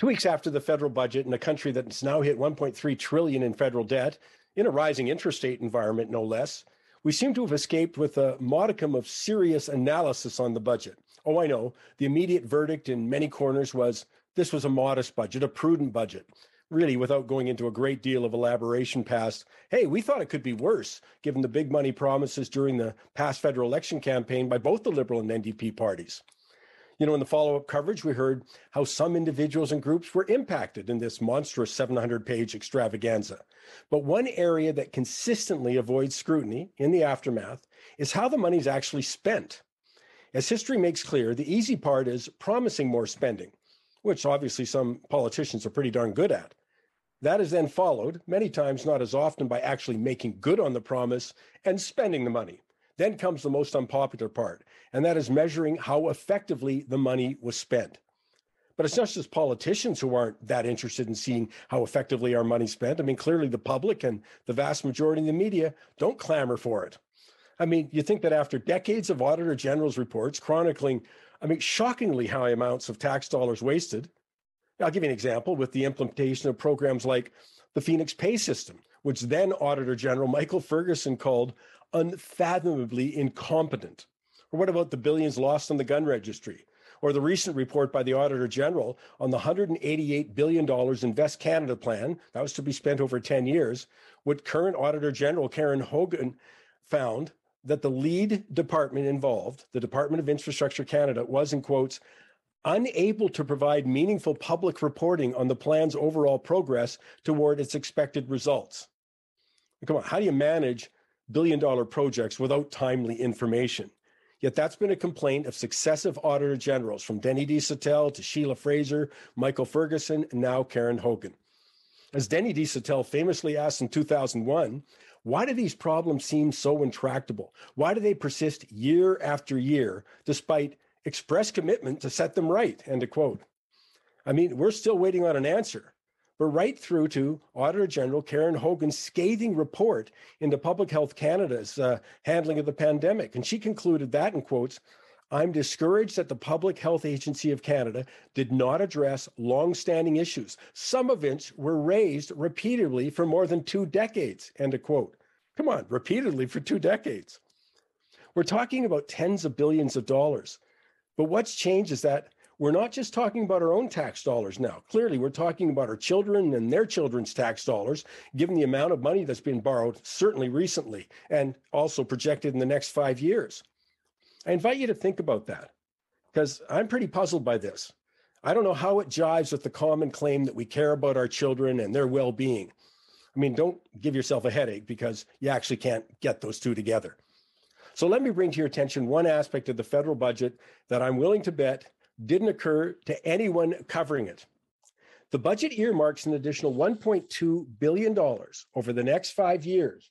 Two weeks after the federal budget in a country that's now hit 1.3 trillion in federal debt, in a rising interest rate environment, no less, we seem to have escaped with a modicum of serious analysis on the budget. Oh, I know. The immediate verdict in many corners was this was a modest budget, a prudent budget. Really, without going into a great deal of elaboration past, hey, we thought it could be worse given the big money promises during the past federal election campaign by both the Liberal and NDP parties. You know, in the follow up coverage, we heard how some individuals and groups were impacted in this monstrous 700 page extravaganza. But one area that consistently avoids scrutiny in the aftermath is how the money is actually spent. As history makes clear, the easy part is promising more spending, which obviously some politicians are pretty darn good at. That is then followed, many times not as often, by actually making good on the promise and spending the money. Then comes the most unpopular part, and that is measuring how effectively the money was spent. But it's not just politicians who aren't that interested in seeing how effectively our money's spent. I mean, clearly the public and the vast majority of the media don't clamor for it. I mean, you think that after decades of Auditor General's reports chronicling, I mean, shockingly high amounts of tax dollars wasted, I'll give you an example with the implementation of programs like the Phoenix Pay System, which then Auditor General Michael Ferguson called unfathomably incompetent? Or what about the billions lost on the gun registry? Or the recent report by the Auditor General on the $188 billion Invest Canada plan, that was to be spent over 10 years, what current Auditor General Karen Hogan found that the lead department involved, the Department of Infrastructure Canada, was in quotes, unable to provide meaningful public reporting on the plan's overall progress toward its expected results. Come on, how do you manage billion dollar projects without timely information. Yet that's been a complaint of successive auditor generals from Denis Desautels to Sheila Fraser, Michael Ferguson, and now Karen Hogan. As Denis Desautels famously asked in 2001, why do these problems seem so intractable? Why do they persist year after year despite express commitment to set them right? End of quote. I mean, we're still waiting on an answer but right through to Auditor General Karen Hogan's scathing report into Public Health Canada's uh, handling of the pandemic. And she concluded that, in quotes, I'm discouraged that the Public Health Agency of Canada did not address long-standing issues, some of which were raised repeatedly for more than two decades. End of quote. Come on, repeatedly for two decades. We're talking about tens of billions of dollars. But what's changed is that we're not just talking about our own tax dollars now. Clearly, we're talking about our children and their children's tax dollars, given the amount of money that's been borrowed, certainly recently, and also projected in the next five years. I invite you to think about that because I'm pretty puzzled by this. I don't know how it jives with the common claim that we care about our children and their well being. I mean, don't give yourself a headache because you actually can't get those two together. So let me bring to your attention one aspect of the federal budget that I'm willing to bet didn't occur to anyone covering it. The budget earmarks an additional $1.2 billion over the next five years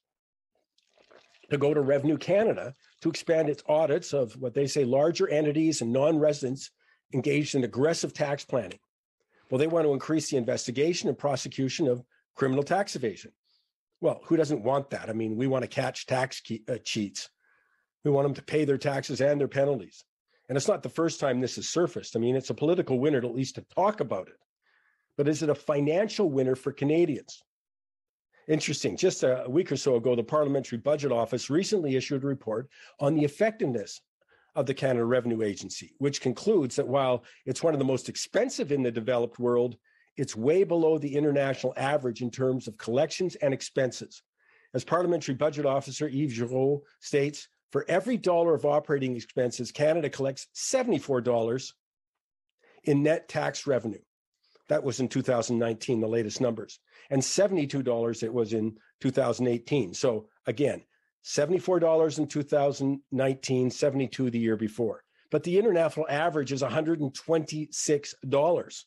to go to Revenue Canada to expand its audits of what they say larger entities and non residents engaged in aggressive tax planning. Well, they want to increase the investigation and prosecution of criminal tax evasion. Well, who doesn't want that? I mean, we want to catch tax uh, cheats. We want them to pay their taxes and their penalties. And it's not the first time this has surfaced. I mean, it's a political winner, at least to talk about it. But is it a financial winner for Canadians? Interesting. Just a week or so ago, the Parliamentary Budget Office recently issued a report on the effectiveness of the Canada Revenue Agency, which concludes that while it's one of the most expensive in the developed world, it's way below the international average in terms of collections and expenses. As Parliamentary Budget Officer Yves Giroux states, for every dollar of operating expenses, Canada collects $74 in net tax revenue. That was in 2019, the latest numbers, and $72 it was in 2018. So again, $74 in 2019, 72 the year before. But the international average is $126.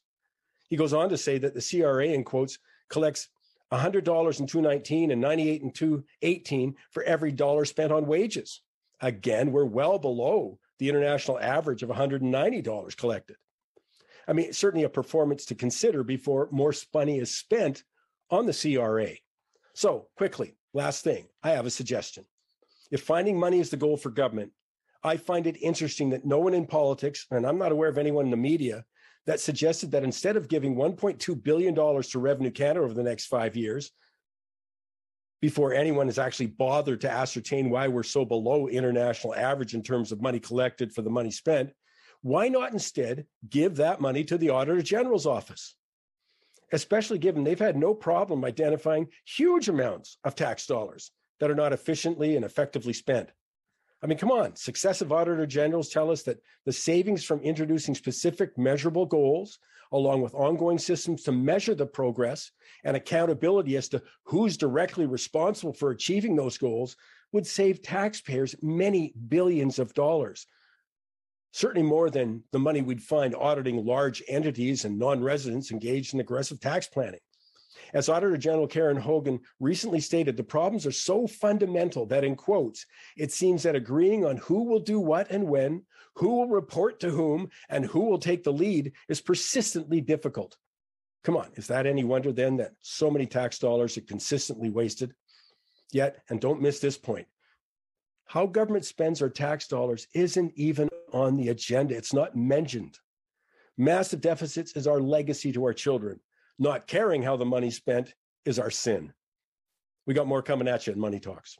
He goes on to say that the CRA, in quotes, collects $100 in 2019 and 98 in 2018 for every dollar spent on wages. Again, we're well below the international average of $190 collected. I mean, certainly a performance to consider before more money is spent on the CRA. So, quickly, last thing, I have a suggestion. If finding money is the goal for government, I find it interesting that no one in politics, and I'm not aware of anyone in the media, that suggested that instead of giving $1.2 billion to Revenue Canada over the next five years, before anyone has actually bothered to ascertain why we're so below international average in terms of money collected for the money spent, why not instead give that money to the Auditor General's office? Especially given they've had no problem identifying huge amounts of tax dollars that are not efficiently and effectively spent. I mean, come on, successive auditor generals tell us that the savings from introducing specific measurable goals, along with ongoing systems to measure the progress and accountability as to who's directly responsible for achieving those goals, would save taxpayers many billions of dollars. Certainly more than the money we'd find auditing large entities and non residents engaged in aggressive tax planning. As Auditor General Karen Hogan recently stated, the problems are so fundamental that, in quotes, it seems that agreeing on who will do what and when, who will report to whom, and who will take the lead is persistently difficult. Come on, is that any wonder then that so many tax dollars are consistently wasted? Yet, and don't miss this point, how government spends our tax dollars isn't even on the agenda. It's not mentioned. Massive deficits is our legacy to our children. Not caring how the money's spent is our sin. We got more coming at you in Money Talks.